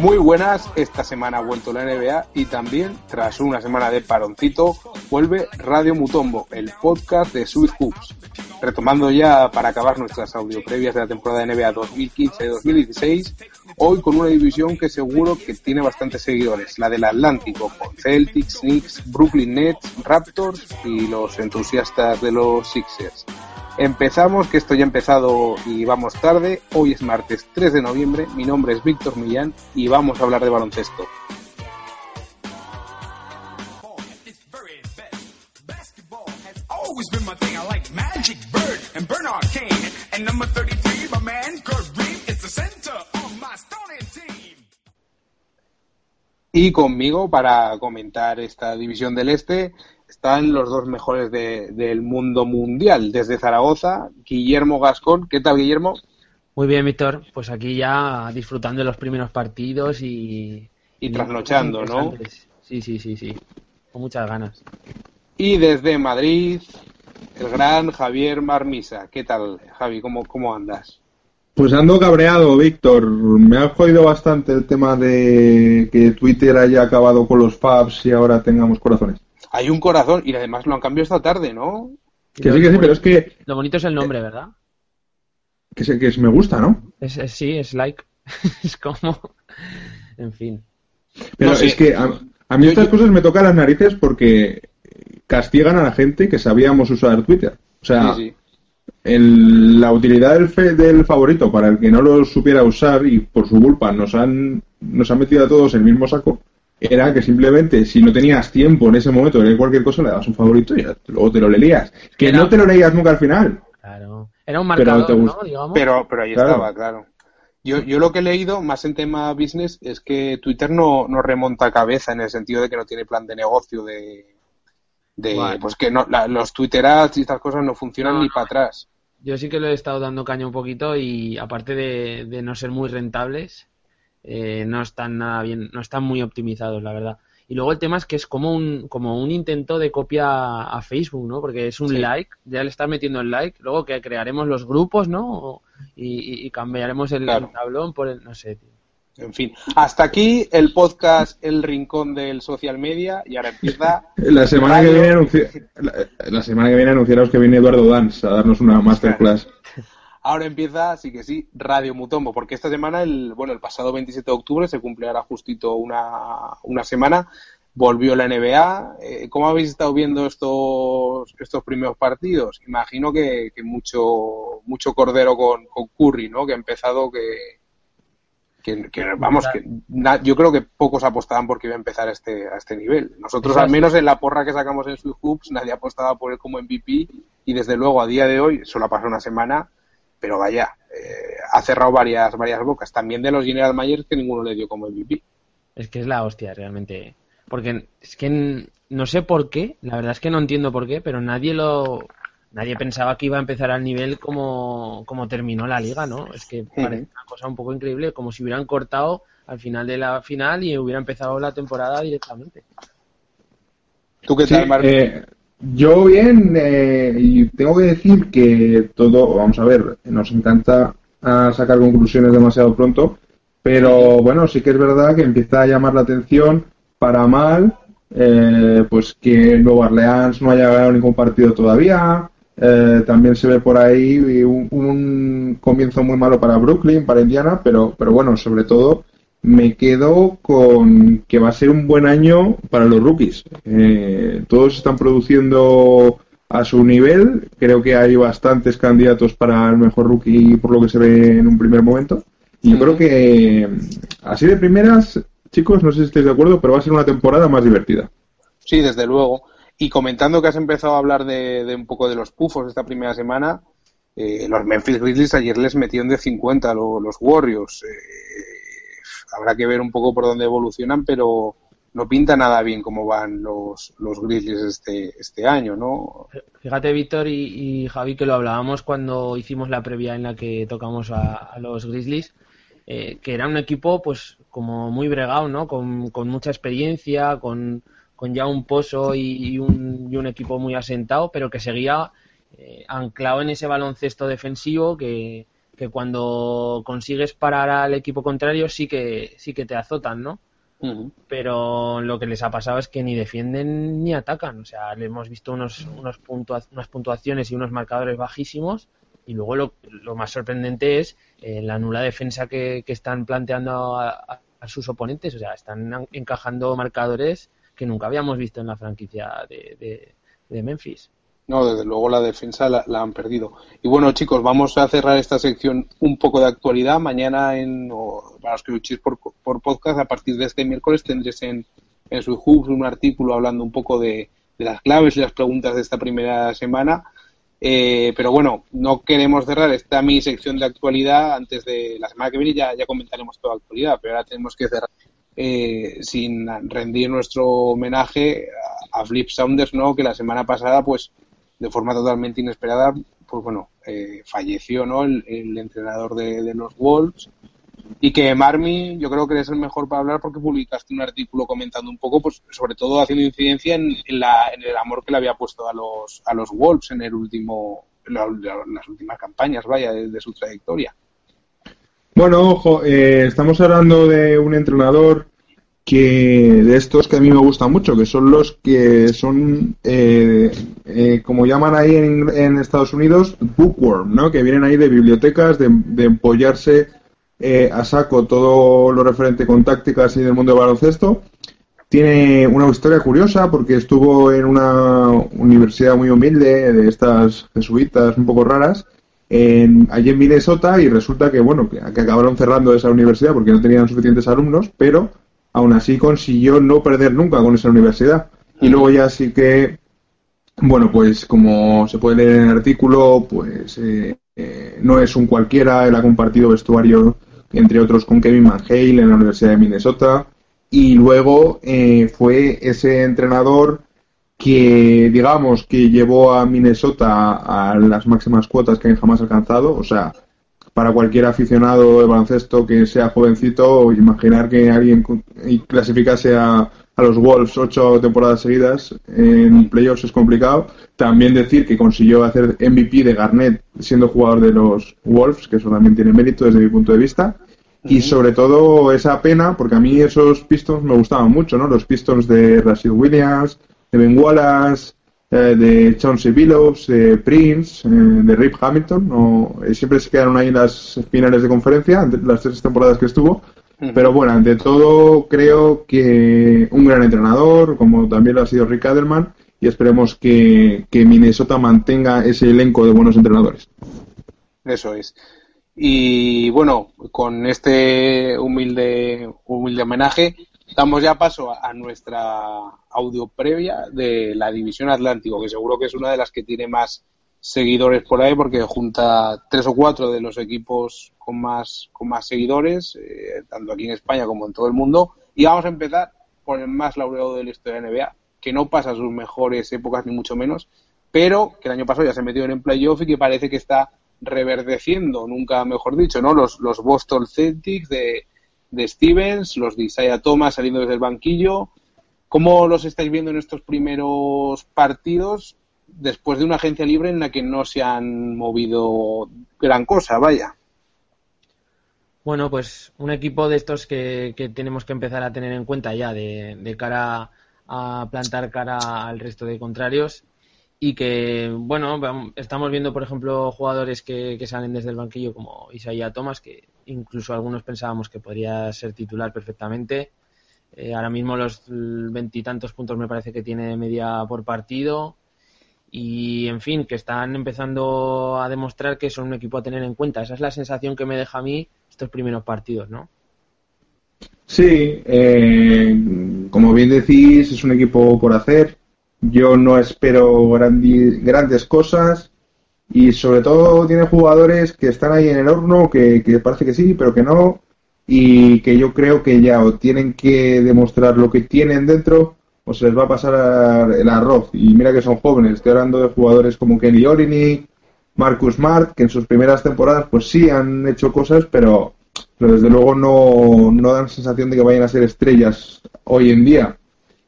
Muy buenas, esta semana ha vuelto la NBA y también, tras una semana de paroncito, vuelve Radio Mutombo, el podcast de Sweet Hoops. Retomando ya para acabar nuestras audio previas de la temporada de NBA 2015-2016, hoy con una división que seguro que tiene bastantes seguidores, la del Atlántico, con Celtics, Knicks, Brooklyn Nets, Raptors y los entusiastas de los Sixers. Empezamos, que esto ya ha empezado y vamos tarde. Hoy es martes 3 de noviembre. Mi nombre es Víctor Millán y vamos a hablar de baloncesto. Y conmigo para comentar esta división del Este están los dos mejores del mundo mundial. Desde Zaragoza, Guillermo Gascón. ¿Qué tal, Guillermo? Muy bien, Víctor. Pues aquí ya disfrutando de los primeros partidos y... Y trasnochando, ¿no? Sí, sí, sí, sí. Con muchas ganas. Y desde Madrid, el gran Javier Marmisa. ¿Qué tal, Javi? ¿Cómo, cómo andas? Pues ando cabreado, Víctor. Me ha jodido bastante el tema de que Twitter haya acabado con los faps y ahora tengamos corazones hay un corazón y además lo han cambiado esta tarde, ¿no? Que sí, que sí, pero es que... Lo bonito es el nombre, ¿verdad? Que, sé, que es, me gusta, ¿no? Es, sí, es like. es como... En fin. Pero es que a, mí estas cosas me tocan las narices porque castigan a la gente que sabíamos usar Twitter. O sea, la utilidad del, del favorito para el que no lo supiera usar y por su culpa nos han, nos han metido a todos en el mismo saco era que simplemente si no tenías tiempo en ese momento de leer cualquier cosa, le dabas un favorito y luego te lo leías. Que no te lo leías nunca al final. Claro. Era un marcador, pero, ¿no? Pero, pero ahí estaba, claro. Yo, yo lo que he leído, más en tema business, es que Twitter no, no remonta cabeza en el sentido de que no tiene plan de negocio de... de Pues que no, los Twitter y estas cosas no funcionan ni para atrás. Yo sí que lo he estado dando caña un poquito y aparte de, de no ser muy rentables, eh, no están nada bien, no están muy optimizados, la verdad. Y luego el tema es que es como un, como un intento de copia a Facebook, ¿no? Porque es un like, ya le estás metiendo el like, luego que crearemos los grupos, ¿no? Y, cambiaremos el, tablón por el, no sé, En fin, hasta aquí el podcast El Rincón del Social Media y ahora empieza... la semana que viene la, semana que viene anunciaros que viene Eduardo Dans a darnos una masterclass. Ahora empieza, sí que sí, Radio Mutombo, porque esta semana, el, bueno, el pasado 27 de octubre se cumplirá justito una, una semana, volvió la NBA. Eh, ¿Cómo habéis estado viendo estos, estos primeros partidos? Imagino que, mucho, mucho cordero con, con, Curry, ¿no? Que ha empezado que, que, vamos, que yo creo que pocos apostaban porque iba a empezar a este, a este nivel. Nosotros, al menos en la porra que sacamos en Swift Hoops, nadie apostaba por él como MVP y desde luego a día de hoy, solo ha pasado una semana, pero vaya, eh, ha cerrado varias, varias bocas. También de los General Myers que ninguno le dio como MVP. Es que es la hostia, realmente. Porque es que no sé por qué, la verdad es que no entiendo por qué, pero nadie lo. Nadie pensaba que iba a empezar al nivel como, como terminó la liga, ¿no? Es que parece una cosa un poco increíble, como si hubieran cortado al final de la final y hubiera empezado la temporada directamente. ¿Tú qué tal, sí, yo bien, eh, y tengo que decir que todo, vamos a ver, nos encanta ah, sacar conclusiones demasiado pronto, pero bueno, sí que es verdad que empieza a llamar la atención para mal, eh, pues que Nueva Orleans no haya ganado ningún partido todavía, eh, también se ve por ahí un, un, comienzo muy malo para Brooklyn, para Indiana, pero, pero bueno, sobre todo me quedo con que va a ser un buen año para los rookies. Eh, todos están produciendo a su nivel. Creo que hay bastantes candidatos para el mejor rookie por lo que se ve en un primer momento. Y yo creo que así de primeras, chicos, no sé si estáis de acuerdo, pero va a ser una temporada más divertida. Sí, desde luego. Y comentando que has empezado a hablar de, un poco de los pufos esta primera semana, eh, los Memphis Grizzlies ayer les metieron de 50 los, los Warriors. Eh, habrá que ver un poco por dónde evolucionan, pero no pinta nada bien cómo van los, los Grizzlies este, este año, ¿no? Fíjate, Víctor y, Javi, que lo hablábamos cuando hicimos la previa en la que tocamos a, los Grizzlies, eh, que era un equipo, pues, como muy bregado, ¿no? Con, con mucha experiencia, con, con, ya un pozo y, un, y, un, equipo muy asentado, pero que seguía eh, anclado en ese baloncesto defensivo que, que cuando consigues parar al equipo contrario sí que, sí que te azotan, ¿no? Pero lo que les ha pasado es que ni defienden ni atacan. O sea, le hemos visto unos, unos unas puntuaciones y unos marcadores bajísimos. Y luego lo, lo más sorprendente es eh, la nula defensa que, están planteando a, sus oponentes. O sea, están encajando marcadores que nunca habíamos visto en la franquicia de Memphis. No, desde luego la defensa la, han perdido. Y bueno, chicos, vamos a cerrar esta sección un poco de actualidad. Mañana, en, para los que luchéis por, por, podcast, a partir de este miércoles tendréis en, en su hub un artículo hablando un poco de, las claves y las preguntas de esta primera semana. Eh, pero bueno, no queremos cerrar esta mi sección de actualidad antes de la semana que viene, ya, ya comentaremos toda la actualidad, pero ahora tenemos que cerrar eh, sin rendir nuestro homenaje a, a Flip Saunders, ¿no? que la semana pasada pues de forma totalmente inesperada, pues bueno, eh, falleció ¿no? El, entrenador de, los Wolves. Y que Marmi, yo creo que eres el mejor para hablar porque publicaste un artículo comentando un poco, pues sobre todo haciendo incidencia en, la, en el amor que le había puesto a los, a los Wolves en el último, las últimas campañas, vaya, de, su trayectoria. Bueno, ojo, eh, estamos hablando de un entrenador que de estos que a mí me gustan mucho, que son los que son, eh, eh, como llaman ahí en, Estados Unidos, bookworm, ¿no? Que vienen ahí de bibliotecas, de, de empollarse eh, a saco todo lo referente con tácticas y del mundo del baloncesto. Tiene una historia curiosa porque estuvo en una universidad muy humilde, de estas jesuitas un poco raras, en, allí en Minnesota y resulta que, bueno, que acabaron cerrando esa universidad porque no tenían suficientes alumnos, pero aún así consiguió no perder nunca con esa universidad. Y luego ya sí que, bueno, pues como se puede leer en el artículo, pues eh, eh, no es un cualquiera, él ha compartido vestuario, entre otros, con Kevin McHale en la Universidad de Minnesota. Y luego eh, fue ese entrenador que, digamos, que llevó a Minnesota a las máximas cuotas que jamás alcanzado. O sea, para cualquier aficionado de baloncesto que sea jovencito, imaginar que alguien clasificase a, a los Wolves ocho temporadas seguidas en playoffs es complicado. También decir que consiguió hacer MVP de Garnett siendo jugador de los Wolves, que eso también tiene mérito desde mi punto de vista. Y sobre todo esa pena, porque a mí esos Pistons me gustaban mucho, ¿no? Los Pistons de Rashid Williams, de Ben Wallace, eh, de Chauncey Billups, de Prince, eh, de Rip Hamilton. No, eh, siempre se quedaron ahí en las finales de conferencia, las tres temporadas que estuvo. Pero bueno, ante todo creo que un gran entrenador, como también lo ha sido Rick Adelman, y esperemos que, que Minnesota mantenga ese elenco de buenos entrenadores. Eso es. Y bueno, con este humilde, humilde homenaje, damos ya paso a, nuestra audio previa de la División Atlántico, que seguro que es una de las que tiene más seguidores por ahí, porque junta tres o cuatro de los equipos con más, con más seguidores, eh, tanto aquí en España como en todo el mundo. Y vamos a empezar por el más laureado de la historia de la NBA, que no pasa sus mejores épocas, ni mucho menos, pero que el año pasado ya se metió en el playoff y que parece que está reverdeciendo, nunca mejor dicho, ¿no? Los, los Boston Celtics de, de Stevens, los de Isaiah Thomas saliendo desde el banquillo. ¿Cómo los estáis viendo en estos primeros partidos después de una agencia libre en la que no se han movido gran cosa, vaya? Bueno, pues un equipo de estos que, tenemos que empezar a tener en cuenta ya de cara a plantar cara al resto de contrarios y que, bueno, estamos viendo, por ejemplo, jugadores que, salen desde el banquillo como Isaiah Thomas, que incluso algunos pensábamos que podría ser titular perfectamente. Eh, ahora mismo los veintitantos puntos me parece que tiene media por partido. Y, en fin, que están empezando a demostrar que son un equipo a tener en cuenta. Esa es la sensación que me deja a mí estos primeros partidos, ¿no? Sí, eh, como bien decís, es un equipo por hacer. Yo no espero grandes cosas y sobre todo tiene jugadores que están ahí en el horno, que, parece que sí, pero que no, y que yo creo que ya o tienen que demostrar lo que tienen dentro o se les va a pasar el arroz. Y mira que son jóvenes, estoy hablando de jugadores como Kenny Olinick, Marcus Smart, que en sus primeras temporadas pues sí han hecho cosas, pero, pero desde luego no, no dan sensación de que vayan a ser estrellas hoy en día.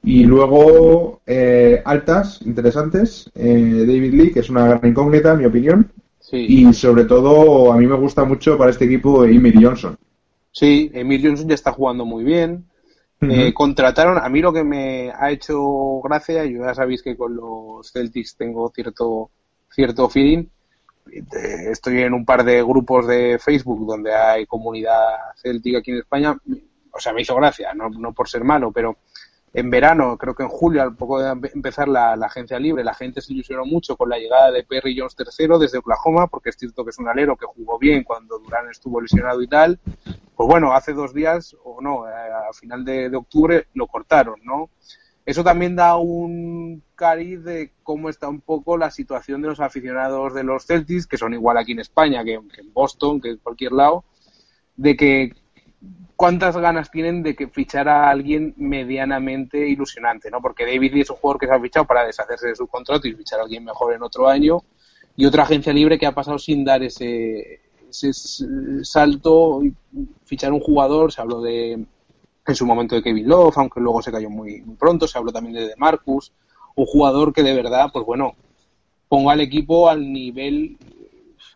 Y luego eh, altas, interesantes, eh, David Lee, que es una gran incógnita, en mi opinión. Y sobre todo, a mí me gusta mucho para este equipo Emil Johnson. Sí, Emil Johnson ya está jugando muy bien. Eh, contrataron, a mí lo que me ha hecho gracia, yo ya sabéis que con los Celtics tengo cierto, cierto feeling. Estoy en un par de grupos de Facebook donde hay comunidad celtic aquí en España. O sea, me hizo gracia, no, no por ser malo, pero en verano, creo que en julio, al poco de empezar la, agencia libre, la gente se ilusionó mucho con la llegada de Perry Jones III desde Oklahoma, porque es cierto que es un alero que jugó bien cuando Durán estuvo lesionado y tal. Pues bueno, hace dos días, o no, a final de, octubre, lo cortaron, ¿no? Eso también da un cariz de cómo está un poco la situación de los aficionados de los Celtics, que son igual aquí en España que en Boston, que en cualquier lado, de que cuántas ganas tienen de que fichar a alguien medianamente ilusionante, ¿no? Porque David es un jugador que se ha fichado para deshacerse de su contrato y fichar a alguien mejor en otro año, y otra agencia libre que ha pasado sin dar ese, salto y fichar un jugador, se habló de en su momento de Kevin Love, aunque luego se cayó muy, muy pronto, se habló también de Marcus, un jugador que de verdad, pues bueno, ponga al equipo al nivel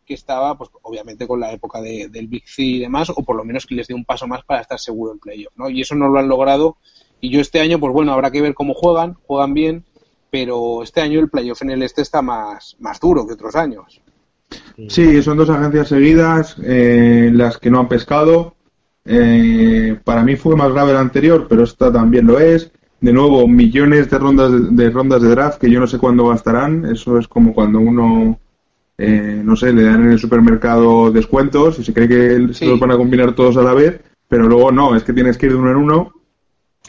que estaba, pues obviamente con la época de, del Big C y demás, o por lo menos que les dé un paso más para estar seguro en playoff, ¿no? Y eso no lo han logrado. Y yo este año, pues bueno, habrá que ver cómo juegan, juegan bien, pero este año el playoff en el este está más, más duro que otros años. Sí, son dos agencias seguidas, eh, las que no han pescado. Eh, para mí fue más grave la anterior, pero esta también lo es. De nuevo, millones de rondas de rondas de draft que yo no sé cuándo gastarán. Eso es como cuando uno eh, no sé, le dan en el supermercado descuentos y se cree que se los van a combinar todos a la vez, pero luego no, es que tienes que ir de uno en uno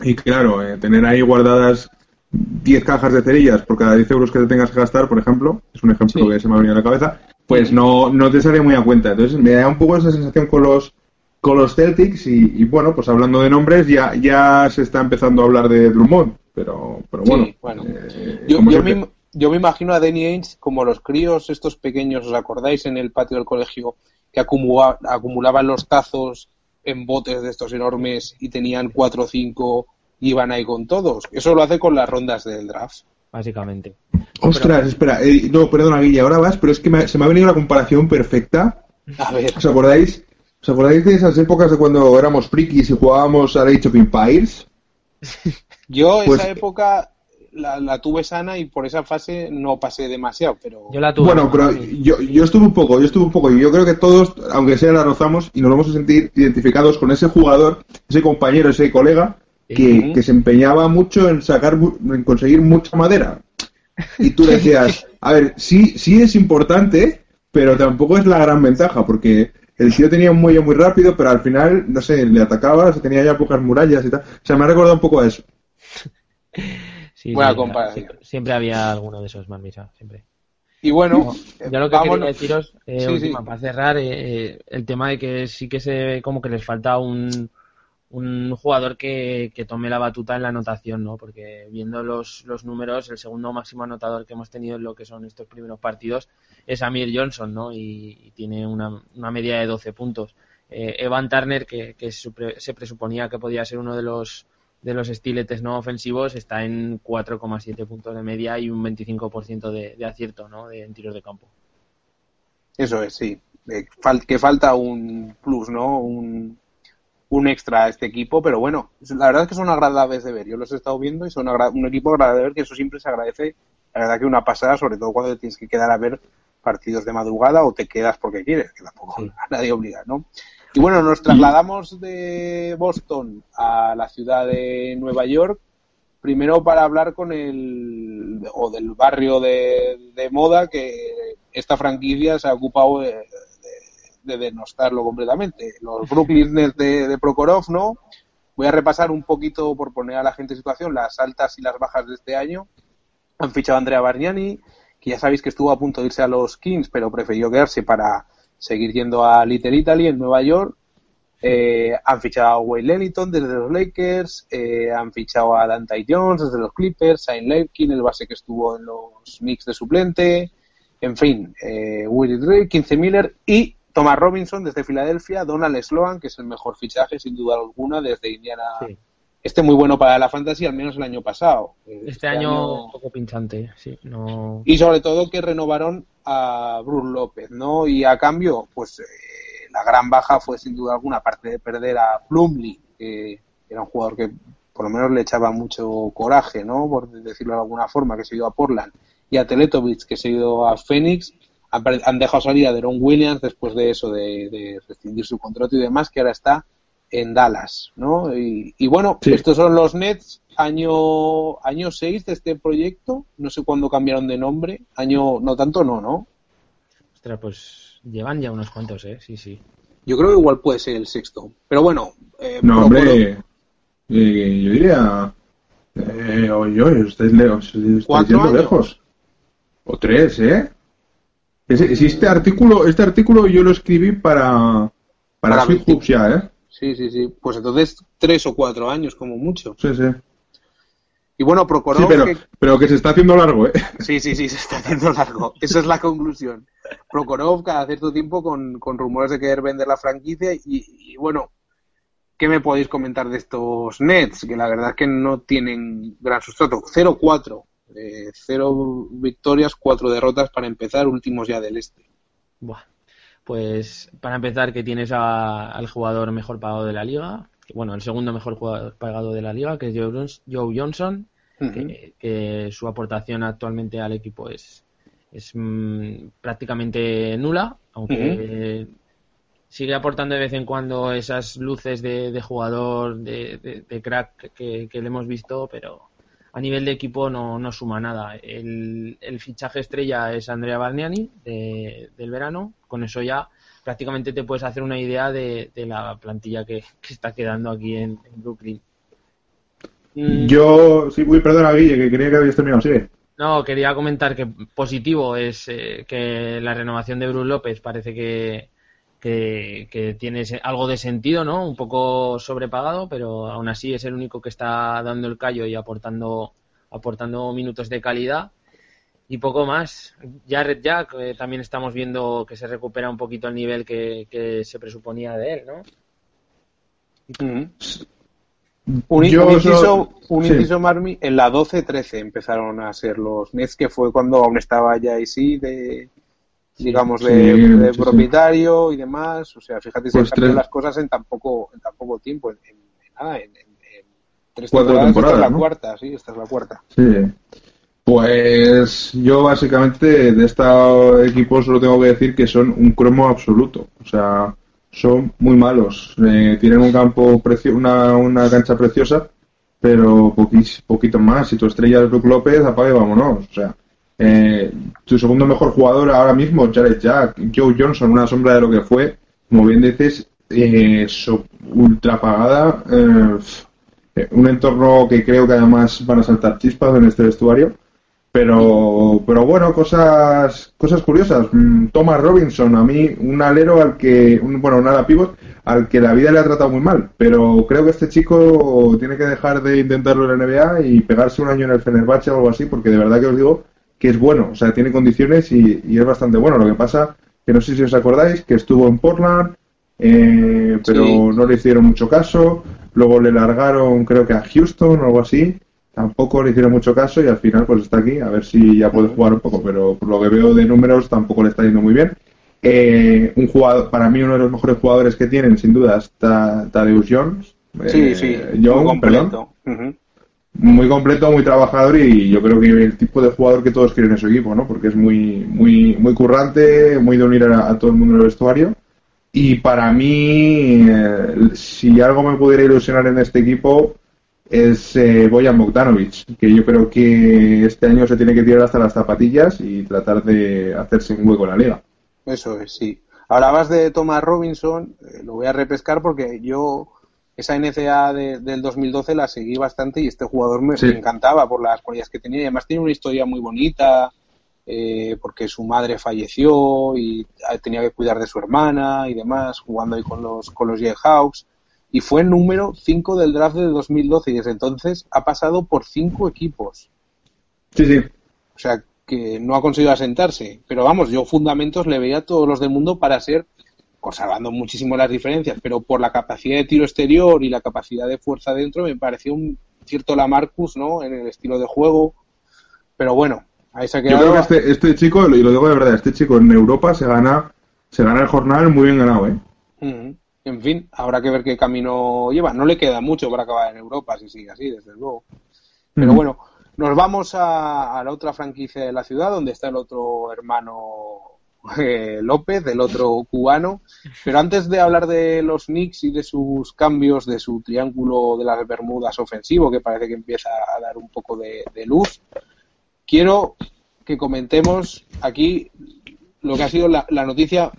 y claro, eh, tener ahí guardadas 10 cajas de cerillas por cada 10 euros que te tengas que gastar, por ejemplo, es un ejemplo que se me ha venido a la cabeza, pues no, no te sale muy a cuenta. Entonces me da un poco esa sensación con los con los Celtics y, bueno, pues hablando de nombres ya ya se está empezando a hablar de Drummond, pero, pero bueno. Eh, yo, mismo, yo me imagino a Danny Ainge como los críos estos pequeños, ¿os acordáis en el patio del colegio que acumulaban los tazos en botes de estos enormes y tenían cuatro o cinco y iban ahí con todos? Eso lo hace con las rondas del draft. Básicamente. Ostras, espera, eh, no, perdona, Guilla, ahora vas, pero es que se me ha venido una comparación perfecta. A ver. ¿Os acordáis? ¿Os acordáis de esas épocas de cuando éramos frikis y jugábamos a Age of Empires? Yo, esa pues época, la, tuve sana y por esa fase no pasé demasiado, pero... Yo la tuve. Bueno, pero yo, yo estuve un poco, yo estuve un poco, y yo creo que todos, aunque sea la rozamos, y nos vamos a sentir identificados con ese jugador, ese compañero, ese colega, que, que se empeñaba mucho en sacar, en conseguir mucha madera. Y tú decías, a ver, sí, sí es importante, pero tampoco es la gran ventaja, porque el tío tenía un muelle muy rápido, pero al final, no sé, le atacaba, se tenía ya pocas murallas y tal. O sea, me ha recordado un poco a eso. Buena comparación. Siempre, había alguno de esos Marmisa, siempre. Y bueno, ya lo que quería deciros, eh, para cerrar, eh, eh, el tema de que sí que se ve como que les falta un, un jugador que, que, tome la batuta en la anotación, ¿no? Porque viendo los, los números, el segundo máximo anotador que hemos tenido en lo que son estos primeros partidos es Amir Johnson, ¿no? Y, tiene una, una, media de 12 puntos. Evan Turner, que, que se presuponía que podía ser uno de los de los estiletes no ofensivos está en 4,7 puntos de media y un 25% de, de acierto ¿no? de, en tiros de campo. Eso es, sí. que falta un plus, ¿no? Un, un extra a este equipo, pero bueno, la verdad es que son agradables de ver. Yo los he estado viendo y son un equipo agradable de ver, que eso siempre se agradece. La verdad que una pasada, sobre todo cuando tienes que quedar a ver partidos de madrugada o te quedas porque quieres, que tampoco a nadie obliga, ¿no? Y bueno, nos trasladamos de Boston a la ciudad de Nueva York, primero para hablar con el, o del barrio de, moda que esta franquicia se ha ocupado de, de denostarlo completamente. Los Brooklyn de, de Prokhorov, ¿no? Voy a repasar un poquito, por poner a la gente en situación, las altas y las bajas de este año. Han fichado a Andrea Bargnani, que ya sabéis que estuvo a punto de irse a los Kings, pero prefirió quedarse para seguir yendo a Little Italy en Nueva York. Eh, han fichado a Wayne Lennington desde los Lakers, eh, han fichado a Dante Jones desde los Clippers, Sain Lepkin, el base que estuvo en los Knicks de suplente, en fin, eh, Willie Ray, 15 Miller y Thomas Robinson desde Filadelfia, Donald Sloan, que es el mejor fichaje sin duda alguna desde Indiana. Este muy bueno para la fantasía, al menos el año pasado. Eh, Este, año, un poco pinchante, sí. No... y sobre todo que renovaron a Bruce López, ¿no? Y a cambio, pues eh, la gran baja fue sin duda alguna, aparte de perder a Plumlee, que era un jugador que por lo menos le echaba mucho coraje, ¿no? Por decirlo de alguna forma, que se ha ido a Portland, y a Teletovic, que se ha ido a Phoenix, han dejado salir a Deron Williams después de eso, de, de rescindir su contrato y demás, que ahora está en Dallas, ¿no? Y, y bueno, Sí. estos son los Nets año año 6 de este proyecto, no sé cuándo cambiaron de nombre, año no tanto no, ¿no? Ostras, pues llevan ya unos cuantos, ¿eh? Sí, sí. Yo creo que igual puede ser el sexto. Pero bueno, eh, No, hombre, eh, yo diría. Eh, oye, oye, estáis, le- os estáis Cuatro yendo años. lejos. O tres, ¿eh? Este artículo, este artículo yo lo escribí para, para, Para Sweet. Hoops ya, ¿eh? Sí, sí, sí. Pues entonces tres o cuatro años como mucho. Sí, sí. Y bueno, Prokhorov, Sí, pero, que- pero que se está haciendo largo, ¿eh? sí, sí, sí, se está haciendo largo. Esa es la conclusión. Prokhorov cada cierto tiempo con, con rumores de querer vender la franquicia y, y bueno, ¿qué me podéis comentar de estos Nets? Que la verdad es que no tienen gran sustrato. 0-4. Eh, cero victorias, cuatro derrotas para empezar, últimos ya del este. Buah. Pues para empezar que tienes a- al jugador mejor pagado de la liga, bueno, el segundo mejor jugador pagado de la liga, que es Joe, Johnson, que, que su aportación actualmente al equipo es, es mm, prácticamente nula, aunque sigue aportando de vez en cuando esas luces de, de jugador, de, de- de crack que, que le hemos visto, pero a nivel de equipo no, no suma nada. El, el fichaje estrella es Andrea Bargnani de- del verano, con eso ya prácticamente te puedes hacer una idea de, de la plantilla que, que está quedando aquí en, en Brooklyn. Mm, Yo, sí, uy, perdona, Guille, que creía que habías terminado, sigue. no, quería comentar que positivo es eh, que la renovación de Bruce López parece que, que, que tiene algo de sentido, ¿no? Un poco sobrepagado, pero aún así es el único que está dando el callo y aportando, aportando minutos de calidad. Y poco más. Jared Jack eh, también estamos viendo que se recupera un poquito el nivel que, que se presuponía de él, ¿no? Un, Yo un inciso, un sí. inciso, Marmi, en la 12-13 empezaron a ser los Nets, que fue cuando aún estaba ya sí de, digamos, de, Sí, de sí, sí. propietario y demás. O sea, fíjate si Pues han cambiado tres- las cosas en tan poco, en tan poco tiempo, en, en- en nada, en, tres Cuatro temporadas, esta es temporadas, la cuarta, sí, esta es la cuarta. Sí. Pues yo básicamente de este equipo solo tengo que decir que son un cromo absoluto. O sea, son muy malos. Eh, tienen un campo precio, una, una cancha preciosa, pero poquis- poquito más. Si tu estrella es Brook López, apague, vámonos. O sea, eh, tu segundo mejor jugador ahora mismo, Jared Jack, Joe Johnson, una sombra de lo que fue, como bien dices, eh, ultra pagada. eh, un entorno que creo que además van a saltar chispas en este vestuario. Pero, pero bueno, cosas, cosas curiosas. Mm, Thomas Robinson, a mí, un alero al que, un, bueno, un pivot al que la vida le ha tratado muy mal. Pero creo que este chico tiene que dejar de intentarlo en la NBA y pegarse un año en el Fenerbahce o algo así, porque de verdad que os digo que es bueno. O sea, tiene condiciones y, y es bastante bueno. Lo que pasa que no sé si os acordáis que estuvo en Portland, eh, pero Sí. no le hicieron mucho caso. Luego le largaron, creo que a Houston o algo así. Tampoco le hicieron mucho caso y al final pues está aquí. A ver si ya puede jugar un poco, pero por lo que veo de números tampoco le está yendo muy bien. Eh, un jugador, para mí uno de los mejores jugadores que tienen, sin duda, está Tadeusz Jones. Sí, Eh, sí, muy perdón. Ujú. Muy completo, muy trabajador y yo creo que el tipo de jugador que todos quieren en su equipo, ¿no? Porque es muy, muy, muy currante, muy de unir a, todo el mundo en el vestuario. Y para mí, eh, si algo me pudiera ilusionar en este equipo es eh, Boyan Bogdanovic, que yo creo que este año se tiene que tirar hasta las zapatillas y tratar de hacerse un hueco en la liga. Eso es, sí. Hablabas de Thomas Robinson, eh, lo voy a repescar porque yo esa NCA del 2012 la seguí bastante y este jugador me, encantaba por las cualidades que tenía y además tiene una historia muy bonita eh, porque su madre falleció y tenía que cuidar de su hermana y demás, jugando ahí con los, con los Jayhawks y fue el número 5 del draft de 2012 y desde entonces ha pasado por cinco equipos. Sí, sí. O sea, que no ha conseguido asentarse. Pero vamos, yo fundamentos le veía a todos los del mundo para ser, conservando muchísimo las diferencias, pero por la capacidad de tiro exterior y la capacidad de fuerza dentro, me pareció un cierto Lamarcus, ¿no? En el estilo de juego. Pero bueno, ahí se ha quedado. Yo creo que este, este chico, y lo digo de verdad, este chico en Europa se gana, se gana el jornal muy bien ganado, ¿eh? En fin, habrá que ver qué camino lleva. No le queda mucho para acabar en Europa si sigue así, desde luego. Pero bueno, nos vamos a, la otra franquicia de la ciudad, donde está el otro hermano eh, López, el otro cubano. Pero antes de hablar de los Knicks y de sus cambios, de su triángulo de las Bermudas ofensivo, que parece que empieza a dar un poco de, luz, quiero que comentemos aquí lo que ha sido la, la noticia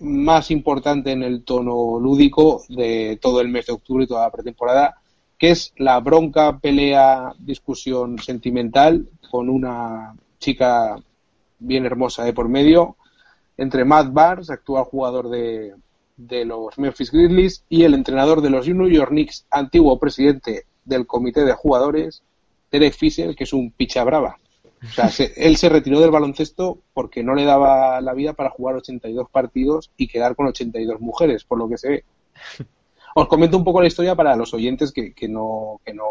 más importante en el tono lúdico de todo el mes de octubre y toda la pretemporada, que es la bronca, pelea, discusión sentimental con una chica bien hermosa de por medio entre Matt Barnes, actual jugador de, de los Memphis Grizzlies, y el entrenador de los New York Knicks, antiguo presidente del comité de jugadores, Derek Fisher, que es un picha brava. O sea, él se retiró del baloncesto porque no le daba la vida para jugar 82 partidos y quedar con 82 mujeres, por lo que se ve. Os comento un poco la historia para los oyentes que, que, no, que, no,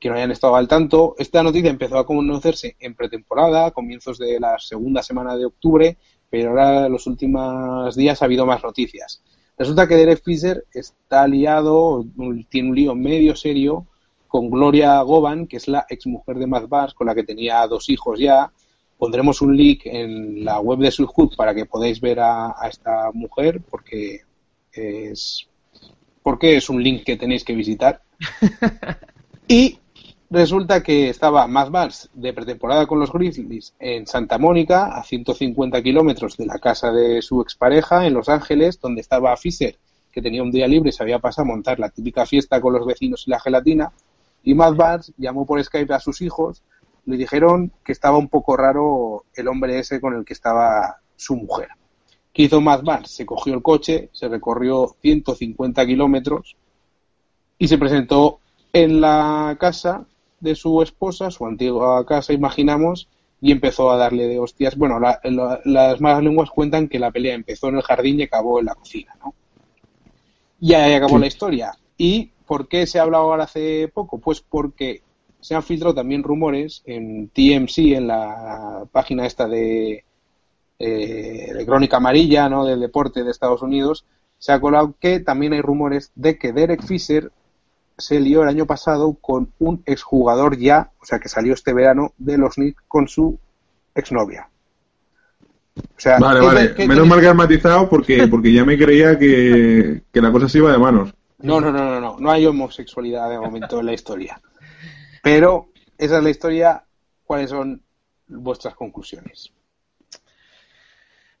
que no hayan estado al tanto. Esta noticia empezó a conocerse en pretemporada, a comienzos de la segunda semana de octubre, pero ahora en los últimos días ha habido más noticias. Resulta que Derek Fisher está liado, tiene un lío medio serio con Gloria Govan, que es la exmujer de Matt con la que tenía dos hijos ya. Pondremos un link en la web de Sudhood para que podáis ver a, esta mujer, porque es, porque es un link que tenéis que visitar. y resulta que estaba Matt Barnes de pretemporada con los Grizzlies en Santa Mónica, a 150 kilómetros de la casa de su expareja en Los Ángeles, donde estaba Fisher, que tenía un día libre y se había pasado a montar la típica fiesta con los vecinos y la gelatina. Y Matt Barnes llamó por Skype a sus hijos, le dijeron que estaba un poco raro el hombre ese con el que estaba su mujer. ¿Qué hizo Matt Barnes? Se cogió el coche, se recorrió 150 kilómetros y se presentó en la casa de su esposa, su antigua casa, imaginamos, y empezó a darle de hostias. Bueno, las malas lenguas cuentan que la pelea empezó en el jardín y acabó en la cocina, ¿no? Y ahí acabó la historia. Y ¿Por qué se ha hablado ahora hace poco? Pues porque se han filtrado también rumores en TMC, en la página esta de, eh, Crónica Amarilla, ¿no? Del deporte de Estados Unidos, se ha colado que también hay rumores de que Derek Fisher se lió el año pasado con un exjugador ya, o sea, que salió este verano de los Knicks con su exnovia. O sea, vale, vale. Menos mal que has matizado porque, porque ya me creía que, que la cosa se iba de manos. No, no, no, no, no, no hay homosexualidad de momento en la historia. Pero esa es la historia. ¿Cuáles son vuestras conclusiones?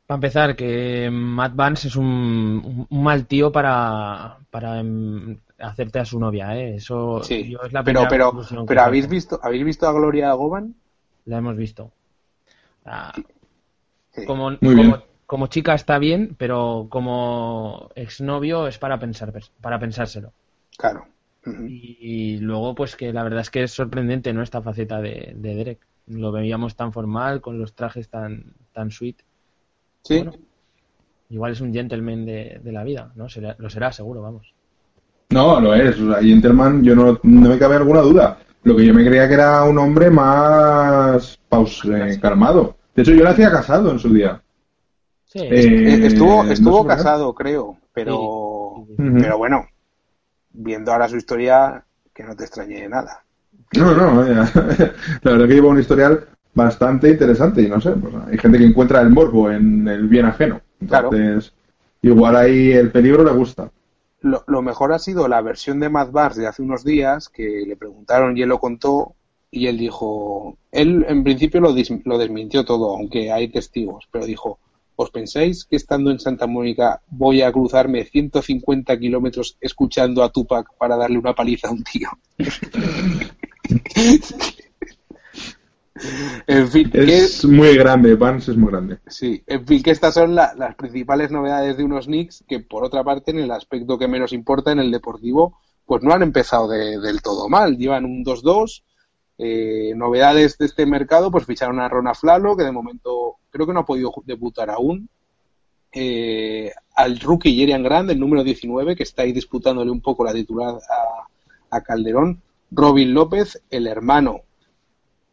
Para empezar, que Matt Vance es un, mal tío para, para em, hacerte a su novia, ¿eh? Eso sí, es la pero, pero, pero ¿habéis visto, ¿habéis visto a Gloria Goban? La hemos visto. Ah, como, como, como chica está bien, pero como exnovio es para pensar, para pensárselo. Claro. y, luego, pues que la verdad es que es sorprendente, ¿no? Esta faceta de, Derek. Lo veíamos tan formal, con los trajes tan, tan sweet. Sí. igual es un gentleman de, la vida, ¿no? lo será seguro, vamos. No, lo es. O sea, gentleman, yo no, no me cabe alguna duda. Lo que yo me creía que era un hombre más paus, eh, calmado. De hecho, yo lo hacía casado en su día. Eh, estuvo estuvo casado, creo, pero, pero bueno, viendo ahora su historia, que no te extrañe nada. No, no, la verdad que lleva un historial bastante interesante y no sé, pues, hay gente que encuentra el morbo en el bien ajeno. Entonces, igual ahí el peligro le gusta. Lo, lo, mejor ha sido la versión de Mad Bars de hace unos días que le preguntaron y él lo contó y él dijo, él en principio lo, lo desmintió todo, aunque hay testigos, pero dijo, ¿Os pensáis que estando en Santa Mónica voy a cruzarme 150 kilómetros escuchando a Tupac para darle una paliza a un tío? en fin, es muy grande, Vance es muy grande. Sí, en fin, que estas son las principales novedades de unos Knicks que, por otra parte, en el aspecto que menos importa, en el deportivo, pues no han empezado del todo mal. Llevan un 2-2. Eh, novedades de este mercado, pues ficharon a Rona Flalo, que de momento creo que no ha podido debutar aún. Eh, al rookie Jerian Grande, el número 19, que está ahí disputándole un poco la titular a, a Calderón. Robin López, el hermano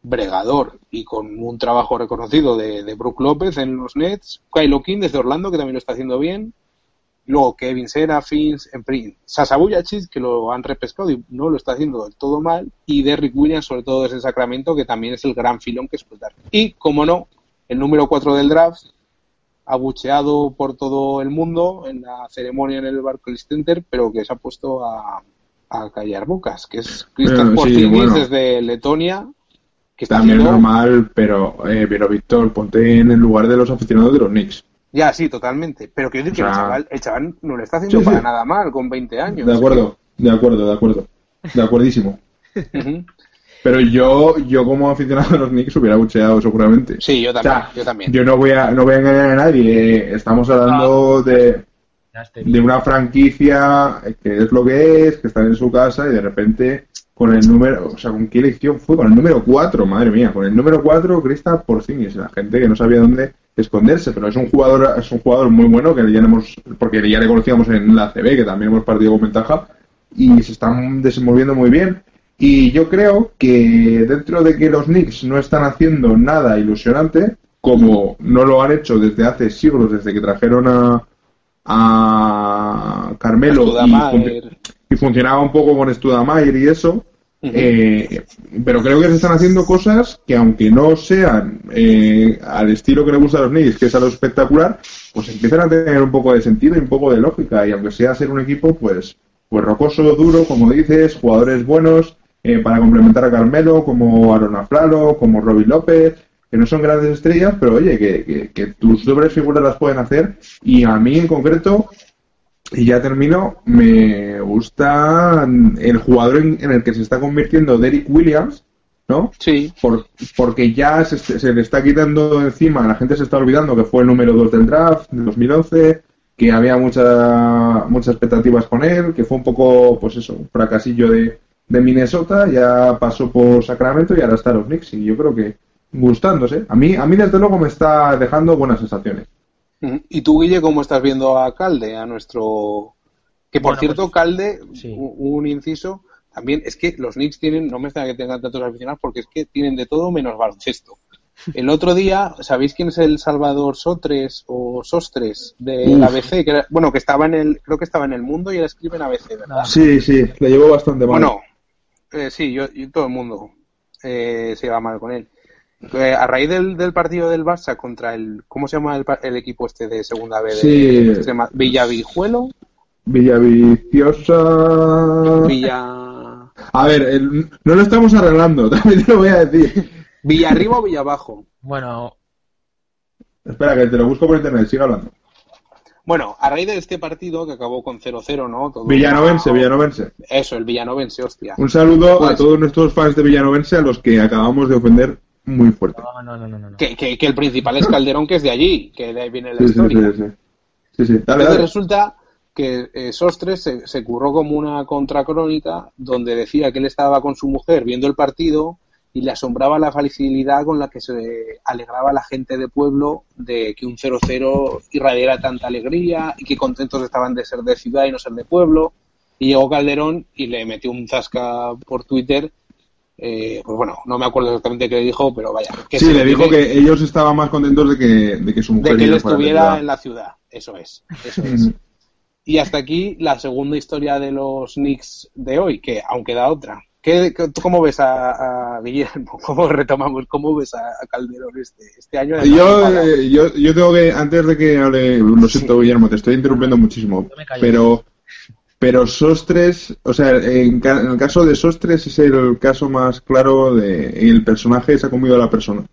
bregador y con un trabajo reconocido de, de Brook López en los Nets, Kylo King desde Orlando, que también lo está haciendo bien, luego Kevin Serafin, en Sasa que lo han repescado y no lo está haciendo del todo mal, y Derrick Williams, sobre todo desde Sacramento, que también es el gran filón que explotar. Y, como no, el número 4 del draft, abucheado por todo el mundo en la ceremonia en el Barclays Center, pero que se ha puesto a, a callar bocas, que es Cristian Porzingis desde Letonia, también es normal, pero, eh, pero Víctor, ponte en el lugar de los aficionados de los Knicks. Ya, sí, totalmente. Pero quiero decir que el, chaval, el chaval no le está haciendo para nada mal con 20 años. De acuerdo, de acuerdo, de acuerdo. De acuerdísimo. Pero yo, yo como aficionado de los Knicks hubiera bucheado seguramente. Sí, yo también. yo, también. yo no voy a, no voy a engañar a nadie. Estamos hablando de, de una franquicia que es lo que es, que están en su casa y de repente con el número, o sea, ¿con qué elección fue? Con el número 4, madre mía, con el número 4 Crista Porzingis, la gente que no sabía dónde esconderse, pero es un jugador es un jugador muy bueno que ya hemos porque ya le conocíamos en la CB, que también hemos partido con ventaja y se están desenvolviendo muy bien. Y yo creo que dentro de que los Knicks no están haciendo nada ilusionante, como no lo han hecho desde hace siglos, desde que trajeron a, a Carmelo y, funcionaba un poco con Studamayer y eso. Eh, pero creo que se están haciendo cosas que aunque no sean eh, al estilo que le gusta a los Knicks, que es a lo espectacular, pues empiezan a tener un poco de sentido y un poco de lógica. Y aunque sea ser un equipo, pues, pues rocoso, duro, como dices, jugadores buenos eh, para complementar a Carmelo, como Arona Flalo, como Robbie López, que no son grandes estrellas, pero oye, que, que, tus dobles figuras las pueden hacer. Y a mí en concreto, y ya termino, me gusta el jugador en, el que se está convirtiendo Derek Williams, ¿no? Sí. Por, porque ya se, le está quitando encima, la gente se está olvidando que fue el número 2 del draft de 2011, que había mucha, muchas expectativas con él, que fue un poco, pues eso, un fracasillo de, de Minnesota, ya pasó por Sacramento y ahora está los Knicks. Y yo creo que gustándose. A mí, a mí desde luego me está dejando buenas sensaciones. ¿Y tú, Guille, cómo estás viendo a Calde, a nuestro... Que por cierto, pues, Calde, un, inciso, también es que los Knicks tienen, no me está que tengan tantos aficionados porque es que tienen de todo menos baloncesto. El otro día, ¿sabéis quién es el Salvador Sotres o Sostres del ABC? Que bueno, que estaba en el, creo que estaba en el mundo y él escribe en ABC, ¿verdad? Sí, sí, le llevo bastante mal. Bueno, eh, sí, yo, y todo el mundo eh, se lleva mal con él. Eh, a raíz del, del, partido del Barça contra el. ¿Cómo se llama el, equipo este de segunda B? Sí. Villavijuelo. Villaviciosa. Villa. A ver, no lo estamos arreglando, también te lo voy a decir. ¿Villarriba o Villabajo? Bueno. Espera, que te lo busco por internet, sigue hablando. Bueno, a raíz de este partido que acabó con 0-0, ¿no? Villanovense, Villanovense. Eso, el Villanovense, hostia. Un saludo a pues todos nuestros fans de Villanovense a los que acabamos de ofender muy fuerte. No, no, no, no. Que, que, que, el principal es Calderón, que es de allí, que de ahí viene la historia. Sí, sí, sí. Entonces resulta que eh, Sostres se, se, curró como una contracrónica donde decía que él estaba con su mujer viendo el partido y le asombraba la facilidad con la que se alegraba la gente de pueblo de que un 0-0 irradiara tanta alegría y que contentos estaban de ser de ciudad y no ser de pueblo. Y llegó Calderón y le metió un zasca por Twitter eh, pues bueno, no me acuerdo exactamente qué le dijo, pero vaya. Que sí, le dijo que ellos estaban más contentos de que, de que su mujer. De que él estuviera en la ciudad, eso es. Eso es. y hasta aquí la segunda historia de los Knicks de hoy, que aún queda otra. ¿Qué, ¿Cómo ves a, Guillermo? ¿Cómo retomamos? ¿Cómo ves a, Calderón este, este año? Yo, eh, yo, yo tengo que, antes de que hable, lo siento, Guillermo, te estoy interrumpiendo muchísimo, pero pero Sostres, o sea, en, el caso de Sostres es el caso más claro de el personaje se ha comido a la persona.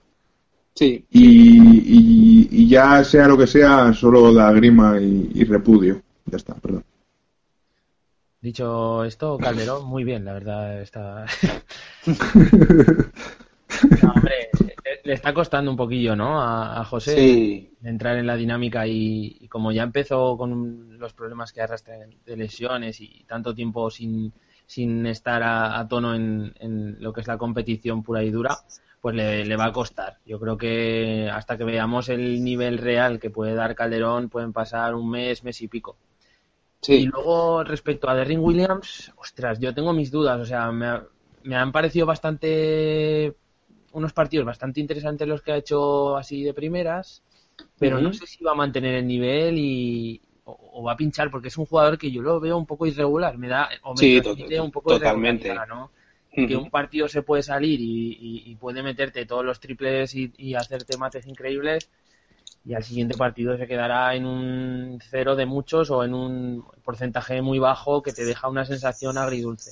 Sí. Y, y, ya sea lo que sea, solo da grima y, repudio. Ya está, perdón. Dicho esto, Calderón, muy bien, la verdad está. hombre, le está costando un poquillo, ¿no? A, José entrar en la dinámica y, como ya empezó con los problemas que arrastra de lesiones y tanto tiempo sin, sin estar a, tono en, en, lo que es la competición pura y dura, pues le, va a costar. Yo creo que hasta que veamos el nivel real que puede dar Calderón, pueden pasar un mes, mes y pico. Y luego, respecto a Derring Williams, ostras, yo tengo mis dudas. O sea, me, han parecido bastante. Unos partidos bastante interesantes los que ha hecho así de primeras, pero no sé si va a mantener el nivel y. O, va a pinchar, porque es un jugador que yo lo veo un poco irregular. Me da. O me un poco totalmente. ¿no? que un partido se puede salir y, puede meterte todos los triples y, hacerte mates increíbles y al siguiente partido se quedará en un cero de muchos o en un porcentaje muy bajo que te deja una sensación agridulce.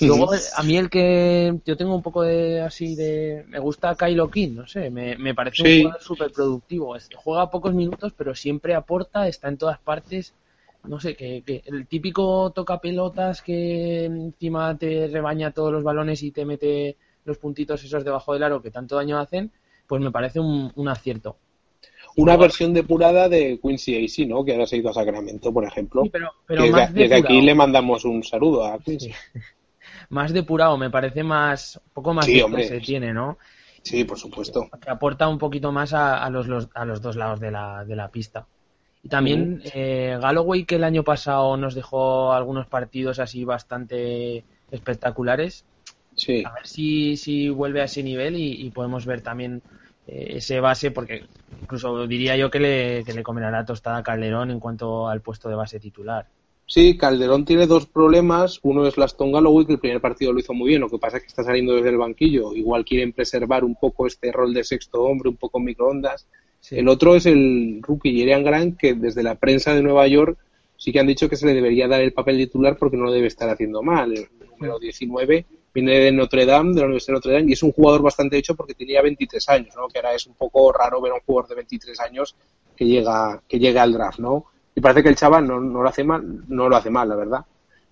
Luego, a mí el que yo tengo un poco de así de... Me gusta Kylo King, no sé, me, parece un jugador súper productivo. Juega pocos minutos, pero siempre aporta, está en todas partes no sé, que, que, el típico toca pelotas que encima te rebaña todos los balones y te mete los puntitos esos debajo del aro que tanto daño hacen, pues me parece un, acierto. Una versión depurada de Quincy AC, ¿no? Que ahora se ha ido a Sacramento, por ejemplo. pero, desde, aquí le mandamos un saludo a Quincy. Más depurado, me parece más, un poco más sí, se tiene, ¿no? Sí, por supuesto. Que aporta un poquito más a, los, a los dos lados de la, de la pista. Y también eh, Galloway, que el año pasado nos dejó algunos partidos así bastante espectaculares. Sí. A ver si, si vuelve a ese nivel y, podemos ver también eh, ese base, porque incluso diría yo que le, que le comerá la tostada a Calderón en cuanto al puesto de base titular. Sí, Calderón tiene dos problemas. Uno es Laston Galloway, que el primer partido lo hizo muy bien. Lo que pasa es que está saliendo desde el banquillo. Igual quieren preservar un poco este rol de sexto hombre, un poco microondas. El otro es el rookie Jerian Grant, que desde la prensa de Nueva York sí que han dicho que se le debería dar el papel titular porque no lo debe estar haciendo mal. El número 19 viene de Notre Dame, de la Universidad de Notre Dame, y es un jugador bastante hecho porque tenía 23 años, ¿no? Que ahora es un poco raro ver a un jugador de 23 años que llega, que llega al draft, ¿no? Y parece que el chaval no, no lo hace mal, no lo hace mal, la verdad.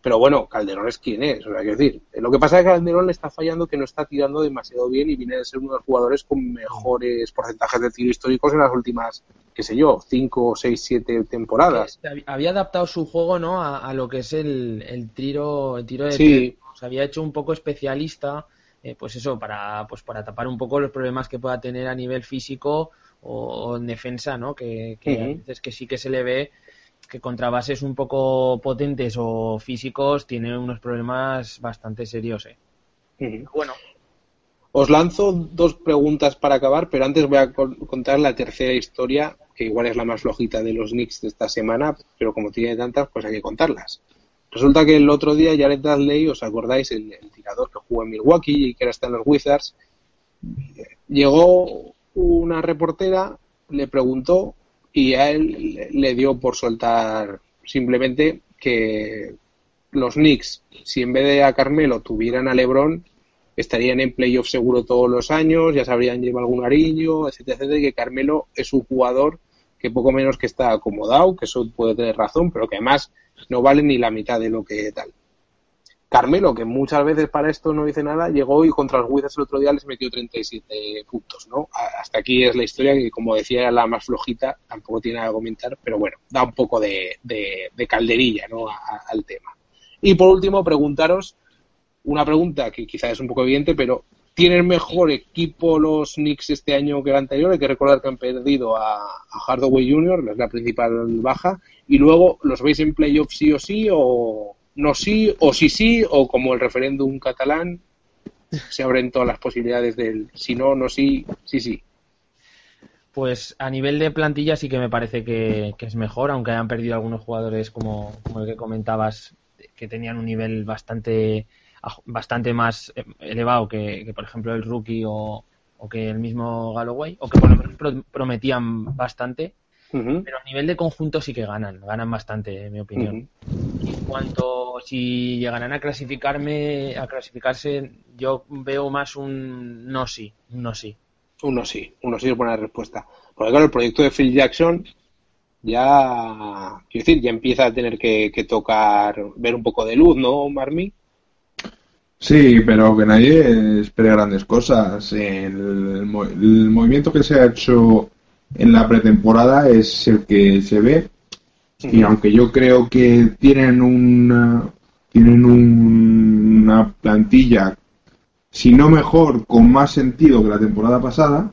Pero bueno, Calderón es quien es, o sea, quiero decir, lo que pasa es que Calderón le está fallando que no está tirando demasiado bien y viene de ser uno de los jugadores con mejores porcentajes de tiro históricos en las últimas, qué sé yo, 5, 6, 7 temporadas. Había adaptado su juego, ¿no? A, lo que es el, el tiro, el tiro de sí. Se había hecho un poco especialista, eh, pues eso, para, pues para tapar un poco los problemas que pueda tener a nivel físico o, en defensa, ¿no? Que, que a veces que sí que se le ve que contra bases un poco potentes o físicos tiene unos problemas bastante serios. ¿eh? Bueno. Os lanzo dos preguntas para acabar, pero antes voy a contar la tercera historia, que igual es la más flojita de los Knicks de esta semana, pero como tiene tantas, pues hay que contarlas. Resulta que el otro día Jared Dudley, ¿os acordáis? El, el tirador que jugó en Milwaukee y que ahora está en los Wizards, llegó una reportera, le preguntó y a él le dio por soltar simplemente que los Knicks, si en vez de a Carmelo tuvieran a LeBron, estarían en playoff seguro todos los años, ya sabrían llevar algún ariño, etcétera, etcétera, y que Carmelo es un jugador que poco menos que está acomodado, que eso puede tener razón, pero que además no vale ni la mitad de lo que tal. Carmelo, que muchas veces para esto no dice nada, llegó y contra los Wizards el otro día les metió 37 puntos, ¿no? Hasta aquí es la historia que, como decía, era la más flojita, tampoco tiene nada que comentar, pero bueno, da un poco de, calderilla, ¿no? al tema. Y por último, preguntaros una pregunta que quizás es un poco evidente, pero ¿tienen mejor equipo los Knicks este año que el anterior? Hay que recordar que han perdido a, a Hardaway Jr., es la principal baja, y luego, ¿los veis en playoffs sí o sí o no sí o sí sí o como el referéndum catalán se abren todas las posibilidades del si no, no sí, sí sí. Pues a nivel de plantilla sí que me parece que, es mejor, aunque hayan perdido algunos jugadores como, el que comentabas, que tenían un nivel bastante, bastante más elevado que, por ejemplo el rookie o, o, que el mismo Galloway, o que por lo menos prometían bastante. Pero a nivel de conjunto sí que ganan, ganan bastante, en mi opinión. En cuanto si llegarán a clasificarme, a clasificarse, yo veo más un no sí, un no sí. Uno sí, uno sí es buena respuesta. Porque claro, el proyecto de Phil Jackson ya, quiero decir, ya empieza a tener que, tocar, ver un poco de luz, ¿no, Marmi? Sí, pero que nadie espere grandes cosas. El, movimiento que se ha hecho en la pretemporada es el que se ve. Y aunque yo creo que tienen una, tienen una plantilla, si no mejor, con más sentido que la temporada pasada,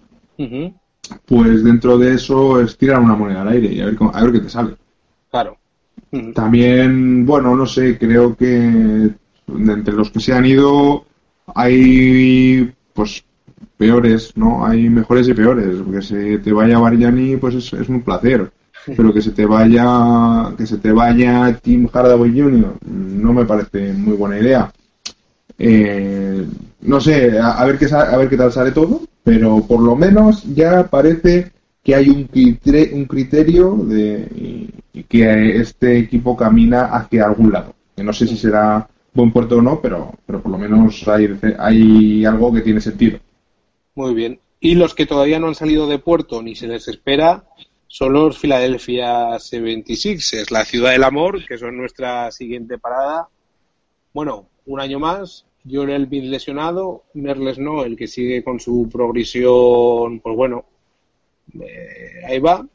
pues dentro de eso es tirar una moneda al aire y a ver, a ver qué te sale. Claro. También, bueno, no sé, creo que entre los que se han ido hay pues peores, ¿no? Hay mejores y peores. Que se te vaya Barjani, pues es, es un placer. Pero que se te vaya, que se te vaya Tim Hardaway Jr. no me parece muy buena idea. Eh, no sé, a, ver qué a ver qué tal sale todo, pero por lo menos ya parece que hay un, un criterio de que este equipo camina hacia algún lado. Que no sé si será buen puerto o no, pero, pero por lo menos hay, hay algo que tiene sentido. Muy bien. Y los que todavía no han salido de puerto ni se les espera son los Philadelphia 76ers, la ciudad del amor, que son nuestra siguiente parada. Bueno, un año más, Joel Elvin lesionado, Merles no, el que sigue con su progresión, pues bueno, eh, ahí va.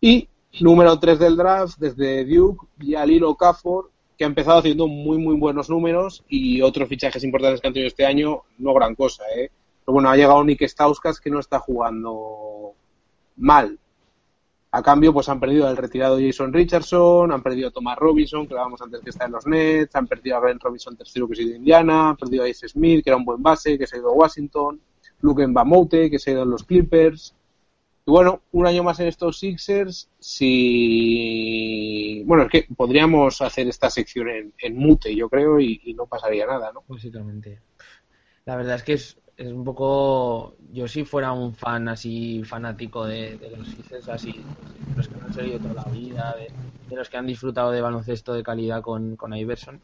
Y número 3 del draft, desde Duke, Yalilo Okafor, que ha empezado haciendo muy, muy buenos números y otros fichajes importantes que han tenido este año, no gran cosa, ¿eh? Pero bueno, ha llegado Nick Stauskas que no está jugando mal. A cambio, pues han perdido al retirado Jason Richardson, han perdido a Thomas Robinson, que hablábamos antes que está en los Nets, han perdido a Ben Robinson tercero que se a Indiana, han perdido a Ace Smith, que era un buen base, que se ha ido a Washington, Luke Mbamote, que se ha ido a los Clippers. Y bueno, un año más en estos Sixers, si... Bueno, es que podríamos hacer esta sección en, mute, yo creo, y, y no pasaría nada, ¿no? Básicamente. La verdad es que es, es un poco yo si fuera un fan así fanático de, los Sixers así de los que han seguido toda la vida de, los que han disfrutado de baloncesto de calidad con, con Iverson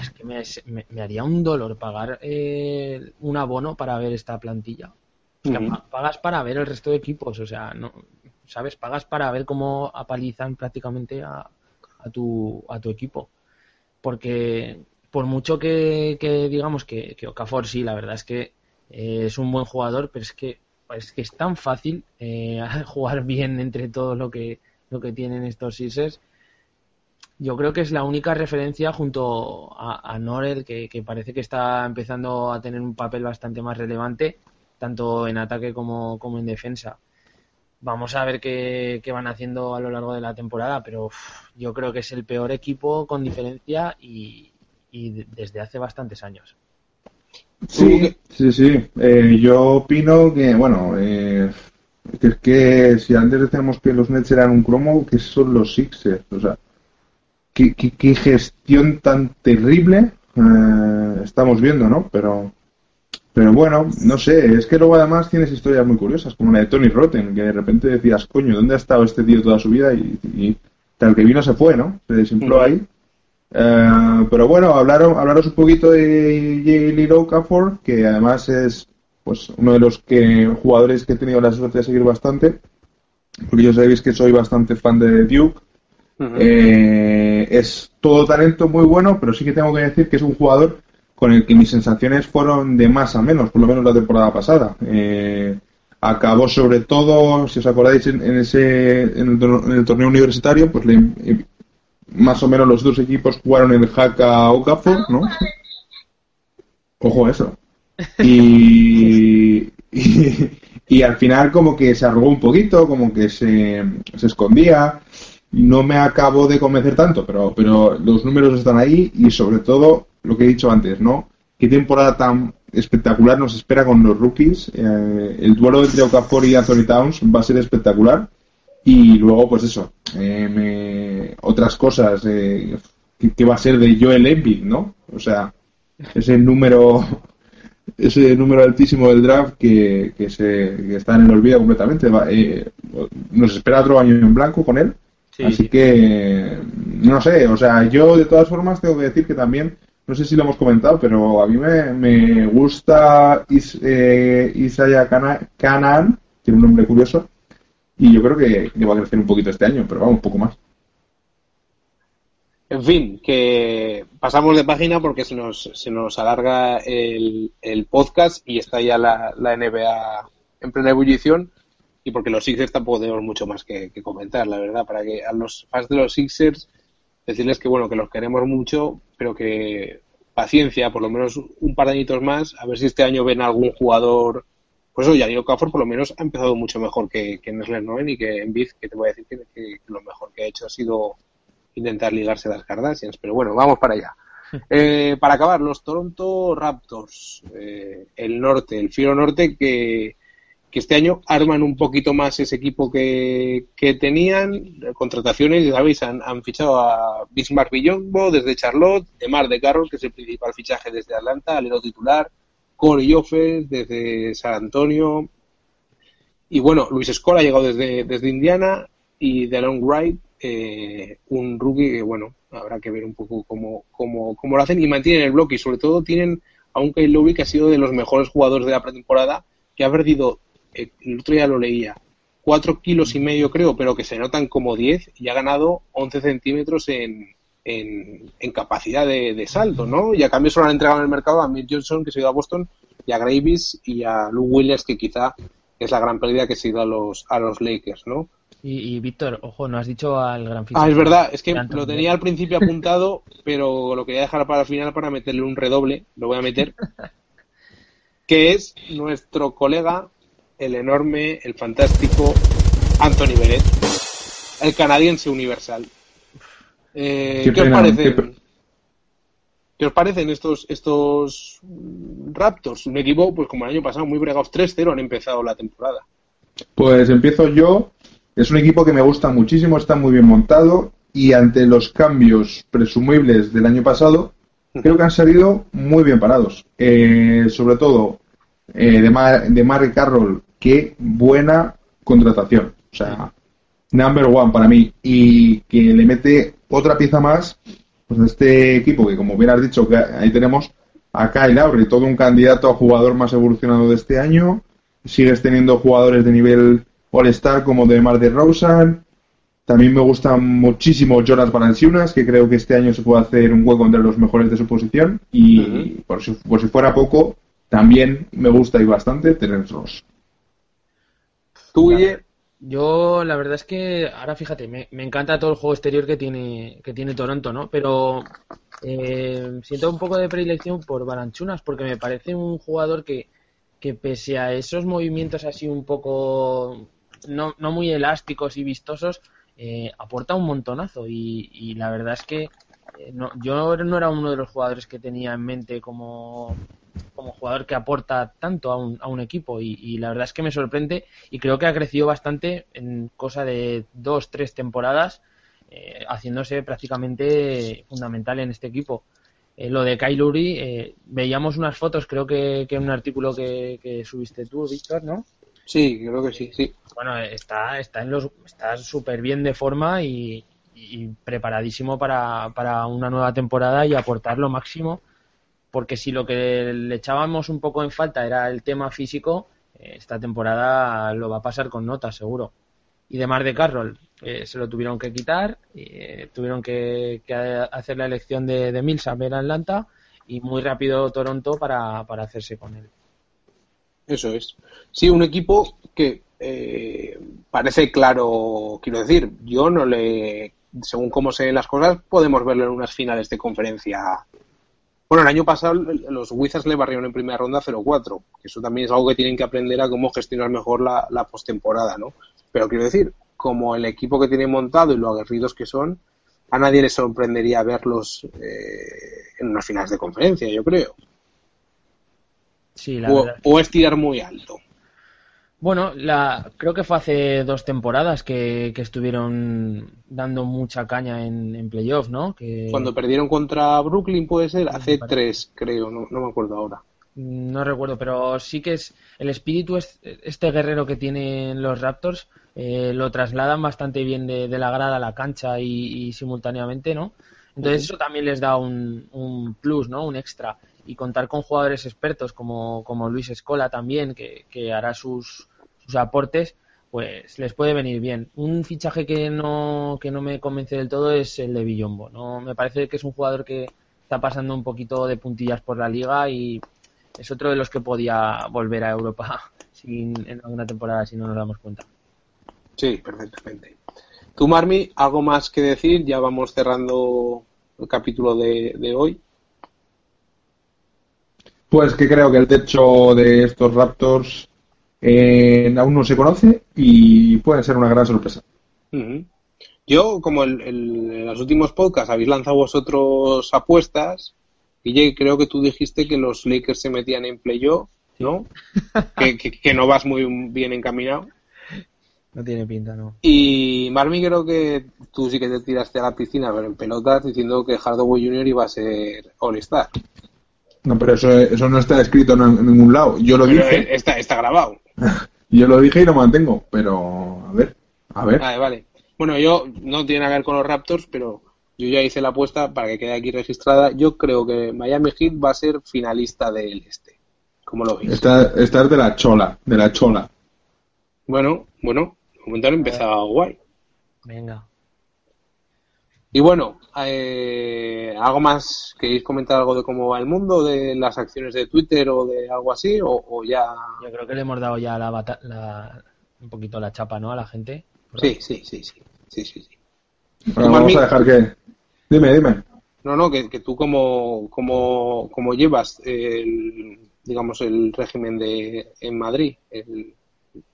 es que me, me, haría un dolor pagar eh, un abono para ver esta plantilla. Pagas para ver el resto de equipos o sea no sabes pagas para ver cómo apalizan prácticamente a, a tu a tu equipo. Porque por mucho que, digamos que, que, sí, la verdad es que eh, es un buen jugador, pero es que es tan fácil eh, jugar bien entre todo lo que lo que tienen estos Sixers. Yo creo que es la única referencia junto a, a Norel que, parece que está empezando a tener un papel bastante más relevante, tanto en ataque como, como en defensa. Vamos a ver qué, van haciendo a lo largo de la temporada, pero yo creo que es el peor equipo con diferencia y, y desde hace bastantes años. Sí, sí, sí. Eh, yo opino que, bueno, eh, que es que si antes decíamos que los Nets eran un cromo, que son los Sixers. O sea, qué, qué, gestión tan terrible eh, estamos viendo, ¿no? Pero, pero bueno, no sé, es que luego además tienes historias muy curiosas, como la de Tony Rotten, que de repente decías, coño, ¿dónde ha estado este tío toda su vida? Y, tal que vino se fue, ¿no? Se desimpló ahí. Eh, pero bueno, hablaron, hablaros un poquito de J. Okafor, que además es pues uno de los que jugadores que he tenido la suerte de seguir bastante, porque yo sabéis que soy bastante fan de Duke. Eh, es todo talento muy bueno, pero sí que tengo que decir que es un jugador con el que mis sensaciones fueron de más a menos, por lo menos la temporada pasada. Eh, acabó sobre todo, si os acordáis, en, ese en el, torneo universitario, pues le, más o menos los dos equipos jugaron el Haka Okafor, ¿no? Ojo eso. Y, y, al final como que se arrugó un poquito, como que se, se escondía. No me acabo de convencer tanto, pero, pero los números están ahí y sobre todo lo que he dicho antes, ¿no? Qué temporada tan espectacular nos espera con los rookies. Eh, el duelo entre Okafor y Anthony Towns va a ser espectacular. Y luego, pues eso, eh, otras cosas, eh, que, va a ser de Joel Embiid, ¿no? O sea, ese número ese número altísimo del draft que, que se está en el olvido completamente. Eh, nos espera otro año en blanco con él. Así que, no sé, o sea, yo de todas formas tengo que decir que también no sé si lo hemos comentado, pero a mí me, me gusta Is, eh, Isaiah Canaan, tiene un nombre curioso, y yo creo que, que, va a crecer un poquito este año, pero vamos, un poco más. En fin, que pasamos de página porque se nos, se nos alarga el, el podcast y está ya la, la, NBA en plena ebullición y porque los Sixers tampoco tenemos mucho más que, que, comentar, la verdad, para que a los fans de los Sixers decirles que bueno, que los queremos mucho, pero que paciencia, por lo menos un par de añitos más, a ver si este año ven algún jugador. Pues eso, Daniel Cafor por lo menos ha empezado mucho mejor que, que Nesler Noen y que en Biz, que te voy a decir que, que, lo mejor que ha hecho ha sido intentar ligarse a las Kardashians. Pero bueno, vamos para allá. Eh, para acabar, los Toronto Raptors, eh, el norte, el Firo Norte, que que este año arman un poquito más ese equipo que, que tenían. Contrataciones, ya sabéis, han, han fichado a Bismarck Villombo desde Charlotte, de Mar de Carroll, que es el principal fichaje desde Atlanta, alero titular, Corey Joffes desde San Antonio. Y bueno, Luis Escola ha llegado desde, desde Indiana y Delon Wright, eh, un rookie que, bueno, habrá que ver un poco cómo, cómo, cómo lo hacen y mantienen el bloque y sobre todo tienen a un Kyle Lowry que ha sido de los mejores jugadores de la pretemporada que ha perdido el otro día lo leía, 4 kilos y medio creo, pero que se notan como 10 y ha ganado 11 centímetros en, en, capacidad de, salto, ¿no? Y a cambio solo han entregado en el mercado a Mick Johnson, que se ha ido a Boston, y a Gravis y a Lou Williams, que quizá es la gran pérdida que se ha ido a los, a los Lakers, ¿no? Y, Víctor, ojo, no has dicho al gran Ah, es verdad, es que lo tenía al principio apuntado, pero lo quería dejar para el final para meterle un redoble, lo voy a meter, que es nuestro colega el enorme, el fantástico Anthony Bennett, el canadiense universal. Eh, ¿Qué, os parece? Qué... os parecen estos estos Raptors? Un equipo, pues como el año pasado, muy bregados 3-0 han empezado la temporada. Pues empiezo yo. Es un equipo que me gusta muchísimo, está muy bien montado y ante los cambios presumibles del año pasado, creo que han salido muy bien parados. Eh, sobre todo eh, de, Mar de Mark Carroll, qué buena contratación. O sea, number one para mí. Y que le mete otra pieza más pues este equipo que, como bien has dicho, que ahí tenemos a Kyle Lowry, todo un candidato a jugador más evolucionado de este año. Sigues teniendo jugadores de nivel All-Star como de Mar de Rosen. También me gustan muchísimo Jonas Valanciunas, que creo que este año se puede hacer un hueco entre los mejores de su posición. Y por, si, por si fuera poco, también me gusta y bastante Terence Ross. ¿Tú, Yo, la verdad es que ahora fíjate, me, encanta todo el juego exterior que tiene, que tiene Toronto, ¿no? Pero eh, siento un poco de predilección por Balanchunas, porque me parece un jugador que, que pese a esos movimientos así un poco no, no muy elásticos y vistosos, eh, aporta un montonazo. Y, y, la verdad es que eh, no, yo no era uno de los jugadores que tenía en mente como como jugador que aporta tanto a un, a un equipo y, la verdad es que me sorprende y creo que ha crecido bastante en cosa de dos, tres temporadas, eh, haciéndose prácticamente fundamental en este equipo. Eh, lo de Kyle Lowry, eh, veíamos unas fotos, creo que, en un artículo que, subiste tú, Víctor, ¿no? Sí, creo que sí, sí. Bueno, está, está en los, está súper bien de forma y, y preparadísimo para, para una nueva temporada y aportar lo máximo porque si lo que le echábamos un poco en falta era el tema físico, eh, esta temporada lo va a pasar con notas, seguro. Y de Mar de Carroll, eh, se lo tuvieron que quitar, eh, tuvieron que, hacer la elección de, de Millsap en Atlanta y muy rápido Toronto para, hacerse con él. Eso es. Sí, un equipo que parece claro, quiero decir, yo no le, según cómo se ven las cosas, podemos verlo en unas finales de conferencia bueno, el año pasado los Wizards le barrieron en primera ronda 0-4, que eso también es algo que tienen que aprender a cómo gestionar mejor la, la postemporada, ¿no? Pero quiero decir, como el equipo que tienen montado y lo aguerridos que son, a nadie le sorprendería verlos eh, en unas finales de conferencia, yo creo. Sí, la o, o es tirar muy alto. Bueno, la, creo que fue hace dos temporadas que, estuvieron dando mucha caña en, en playoff, ¿no? Que... Cuando perdieron contra Brooklyn, puede ser, hace tres, creo, no, me acuerdo ahora. No recuerdo, pero sí que es el espíritu, este guerrero que tienen los Raptors, eh, lo trasladan bastante bien de, la grada a la cancha y, simultáneamente, ¿no? Entonces eso también les da un, un plus, ¿no? Un extra. Y contar con jugadores expertos como, como Luis Escola también, que, que hará sus, sus aportes, pues les puede venir bien. Un fichaje que no, que no me convence del todo es el de Villombo. ¿no? Me parece que es un jugador que está pasando un poquito de puntillas por la liga y es otro de los que podía volver a Europa sin, en alguna temporada si no nos damos cuenta. Sí, perfectamente. Tú, Marmi, ¿algo más que decir? Ya vamos cerrando el capítulo de, de hoy. Pues que creo que el techo de estos Raptors eh, aún no se conoce y puede ser una gran sorpresa. Yo, como el- el- en los últimos podcasts habéis lanzado vosotros apuestas, Guille, creo que tú dijiste que los Lakers se metían en playoff, ¿no? que, que- que no vas muy bien encaminado. No tiene pinta, ¿no? Y Marmi, creo que tú sí que te tiraste a la piscina, pero en pelotas, diciendo que Hardaway Jr. iba a ser All-Star. No, pero eso, eso no está escrito en, en ningún lado. Yo lo Pero dije, está, está grabado. yo lo dije y lo mantengo. Pero, a ver, a ver. Vale, vale. Bueno, yo no tiene nada que ver con los Raptors, pero yo ya hice la apuesta para que quede aquí registrada. Yo creo que Miami Heat va a ser finalista del este. ¿Cómo lo veis? Esta, esta es de la chola, de la chola. Bueno, bueno, de momento han empezado guay. Venga. Y bueno, eh, ¿algo más? ¿Queréis comentar algo de cómo va el mundo, de las acciones de Twitter o de algo así? ¿O, o ya...? Yo creo que le hemos dado ya la, bata- la- un poquito la chapa, ¿no? A la gente. Sí, sí, sí, sí. sí, sí, sí. Bueno, vamos a dejar que... Dime, dime. No, no, que, que tú como, como, como llevas el, digamos, el régimen de en Madrid, el,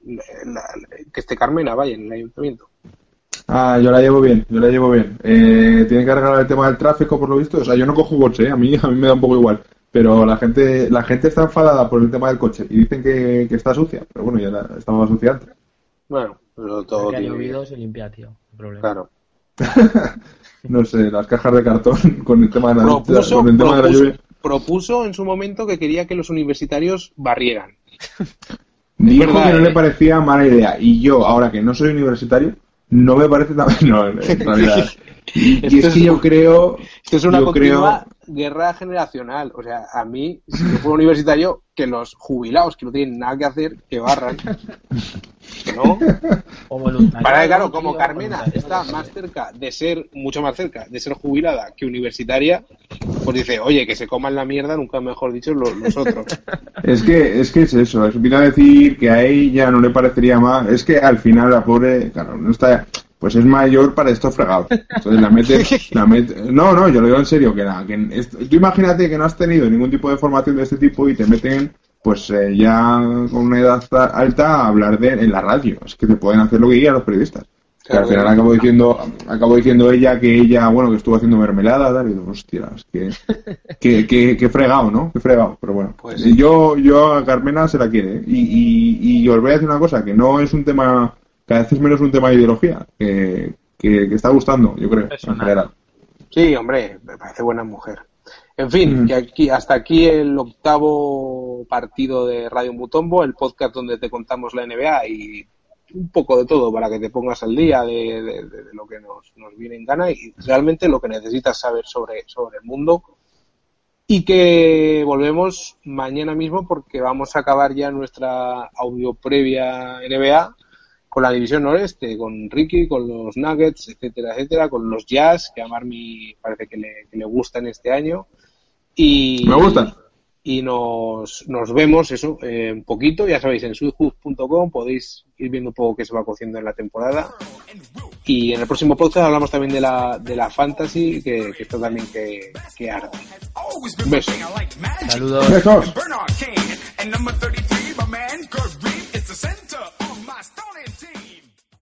la- la- que esté Carmena, vaya, en el ayuntamiento. Ah, yo la llevo bien, yo la llevo bien. Eh, tienen que arreglar el tema del tráfico, por lo visto. O sea, yo no cojo coche, ¿eh? a mí a mí me da un poco igual. Pero la gente la gente está enfadada por el tema del coche y dicen que, que está sucia. Pero bueno, ya la- estaba sucia antes. Bueno, pero Todo todo que ha tiene- llovido se limpia, tío. El problema. Claro. No sé, las cajas de cartón con el tema de la, Propuso, con el tema de la propuso, lluvia. propuso en su momento que quería que los universitarios barrieran. Dijo verdad, que no ¿eh? le parecía mala idea. Y yo, ahora que no soy universitario, no me parece tan... No, en realidad. Y, es que yo creo... Esto es una continua guerra generacional. O sea, a mí, si yo fuera universitario, que los jubilados que no tienen nada que hacer, que barran. ¿No? Para que, claro, como Carmena está más cerca de ser, mucho más cerca de ser jubilada que universitaria, pues dice, oye, que se coman la mierda, nunca mejor dicho, los, los otros. Es que, es que es eso, es vino a decir que a ella no le parecería más, es que al final la pobre, claro, no está, pues es mayor para estos fregados. Entonces la mete, la no, no, yo lo digo en serio, que, la, que es- tú imagínate que no has tenido ningún tipo de formación de este tipo y te meten, pues eh, ya con una edad ta- alta a hablar de, en la radio, es que te pueden hacer lo que quieran los periodistas. Que al final acabó diciendo, acabó diciendo ella que ella, bueno, que estuvo haciendo mermelada, tal, y digo, hostia, es que, que, que, que fregado, ¿no? Que fregado, pero bueno. Pues yo, yo a Carmena se la quiere. ¿eh? Y, y, y os voy a decir una cosa, que no es un tema, cada vez es menos un tema de ideología, que, que, que está gustando, yo creo, en Personal. general. Sí, hombre, me parece buena mujer. En fin, Mm. que aquí, hasta aquí el octavo partido de Radio Mutombo, el podcast donde te contamos la NBA y un poco de todo para que te pongas al día de, de- de- de lo que nos, nos viene en gana y realmente lo que necesitas saber sobre, sobre el mundo. Y que volvemos mañana mismo porque vamos a acabar ya nuestra audio previa NBA con la división noreste, con Ricky, con los Nuggets, etcétera, etcétera, con los Jazz, que a Marmi parece que le, que le gustan este año. Y, Me gustan. Y nos, nos vemos, eso, eh, un poquito, ya sabéis, en sudhoops.com podéis ir viendo un poco qué se va cociendo en la temporada. Y en el próximo podcast hablamos también de la, de la fantasy, que, que esto también que, que arde. Un beso. Saludos. Besos. Bastone in team.